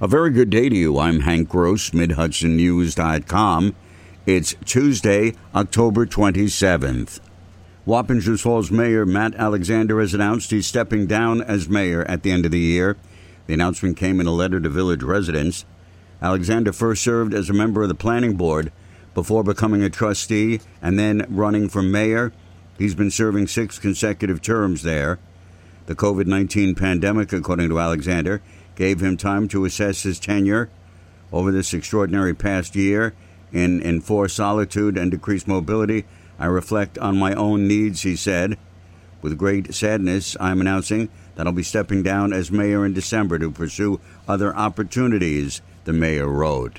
A very good day to you. I'm Hank Gross, MidHudsonNews.com. It's Tuesday, October 27th. Wappingers Falls Mayor Matt Alexander has announced he's stepping down as mayor at the end of the year. The announcement came in a letter to village residents. Alexander first served as a member of the planning board before becoming a trustee and then running for mayor. He's been serving six consecutive terms there. The COVID 19 pandemic, according to Alexander, gave him time to assess his tenure over this extraordinary past year. In enforced solitude and decreased mobility, I reflect on my own needs, he said. With great sadness, I'm announcing that I'll be stepping down as mayor in December to pursue other opportunities, the mayor wrote.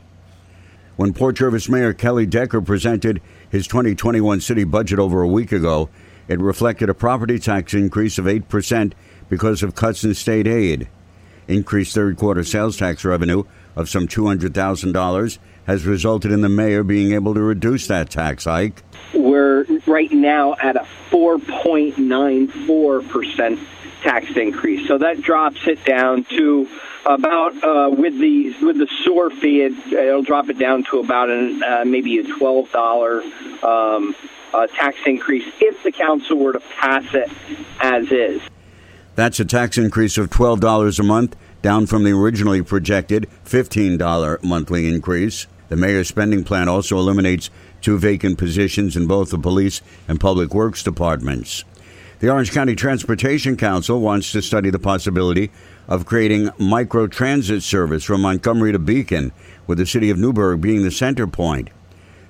When Port Jervis Mayor Kelly Decker presented his 2021 city budget over a week ago, it reflected a property tax increase of 8% because of cuts in state aid. Increased third quarter sales tax revenue of some $200,000 has resulted in the mayor being able to reduce that tax hike. We're right now at a 4.94% tax increase. So that drops it down to about uh, with the with the sewer fee, it, will drop it down to about an, uh, maybe a twelve dollar um, uh, tax increase if the council were to pass it as is. That's a tax increase of $12 a month, down from the originally projected $15 monthly increase. The mayor's spending plan also eliminates two vacant positions in both the police and public works departments. The Orange County Transportation Council wants to study the possibility of creating micro transit service from Montgomery to Beacon, with the city of Newburgh being the center point.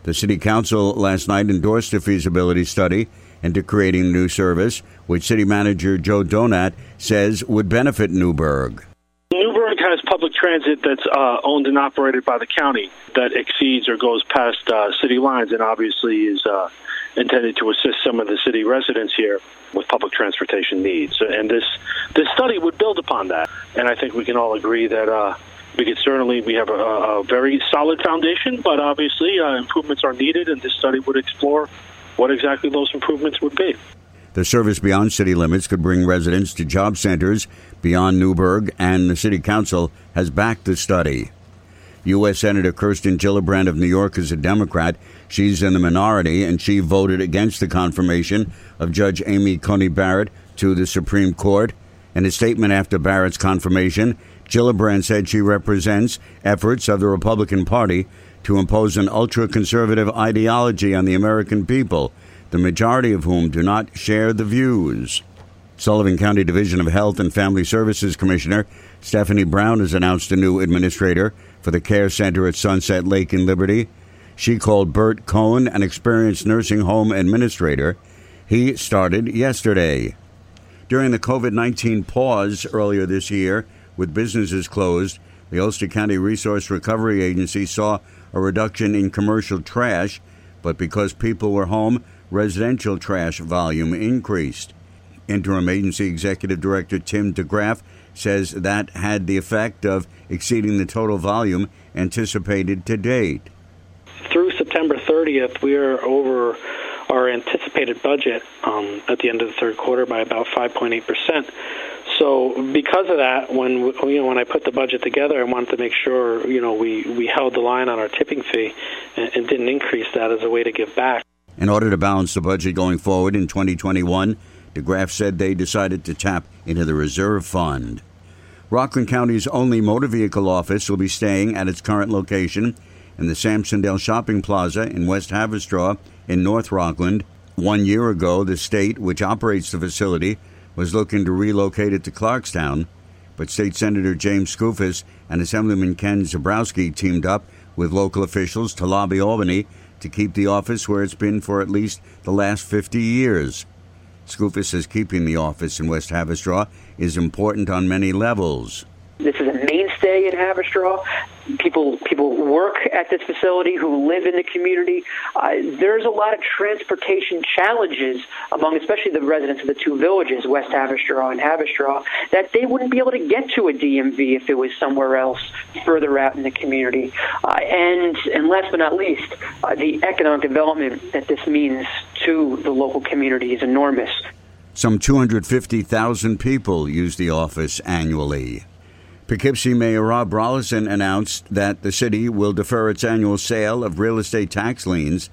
The City Council last night endorsed a feasibility study into creating a new service, which City Manager Joe Donat says would benefit Newburgh. Newburgh has public transit that's uh, owned and operated by the county that exceeds or goes past uh, city lines and obviously is uh, intended to assist some of the city residents here with public transportation needs. And this this study would build upon that. And I think we can all agree that uh, we could certainly we have a, a very solid foundation, but obviously uh, improvements are needed, and this study would explore what exactly those improvements would be. The service beyond city limits could bring residents to job centers beyond Newburgh, and the City Council has backed the study. U.S. Senator Kirsten Gillibrand of New York is a Democrat. She's in the minority, and she voted against the confirmation of Judge Amy Coney Barrett to the Supreme Court. In a statement after Barrett's confirmation, Gillibrand said she represents efforts of the Republican Party to impose an ultra conservative ideology on the American people, the majority of whom do not share the views. Sullivan County Division of Health and Family Services Commissioner Stephanie Brown has announced a new administrator for the care center at Sunset Lake in Liberty. She called Bert Cohen an experienced nursing home administrator. He started yesterday. During the COVID 19 pause earlier this year, with businesses closed, the Ulster County Resource Recovery Agency saw a reduction in commercial trash, but because people were home, residential trash volume increased. Interim Agency Executive Director Tim DeGraff says that had the effect of exceeding the total volume anticipated to date. Through September 30th, we are over our anticipated budget um, at the end of the third quarter by about 5.8 percent. So because of that, when you know when I put the budget together, I wanted to make sure you know we we held the line on our tipping fee and, and didn't increase that as a way to give back. In order to balance the budget going forward in 2021, DeGraff said they decided to tap into the reserve fund. Rockland County's only motor vehicle office will be staying at its current location in the Samsondale Shopping Plaza in West Haverstraw in North Rockland. One year ago, the state, which operates the facility, was looking to relocate it to Clarkstown, but State Senator James Skoufis and Assemblyman Ken Zebrowski teamed up with local officials to lobby Albany to keep the office where it's been for at least the last 50 years. Skoufis says keeping the office in West Haverstraw is important on many levels. This is a mainstay in Haverstraw. People people work at this facility who live in the community. Uh, there's a lot of transportation challenges among, especially the residents of the two villages, West Haverstraw and Haverstraw, that they wouldn't be able to get to a DMV if it was somewhere else further out in the community. Uh, and and last but not least, uh, the economic development that this means to the local community is enormous. Some 250,000 people use the office annually. Poughkeepsie Mayor Rob Rolison announced that the city will defer its annual sale of real estate tax liens,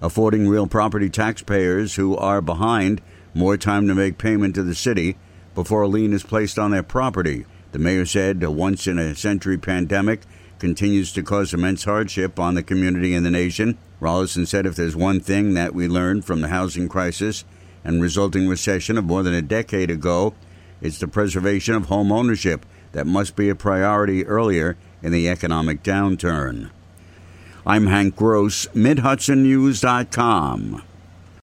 affording real property taxpayers who are behind more time to make payment to the city before a lien is placed on their property. The mayor said a once in a century pandemic continues to cause immense hardship on the community and the nation. Rolison said if there's one thing that we learned from the housing crisis and resulting recession of more than a decade ago, it's the preservation of home ownership that must be a priority earlier in the economic downturn. I'm Hank Gross, MidHudsonNews.com.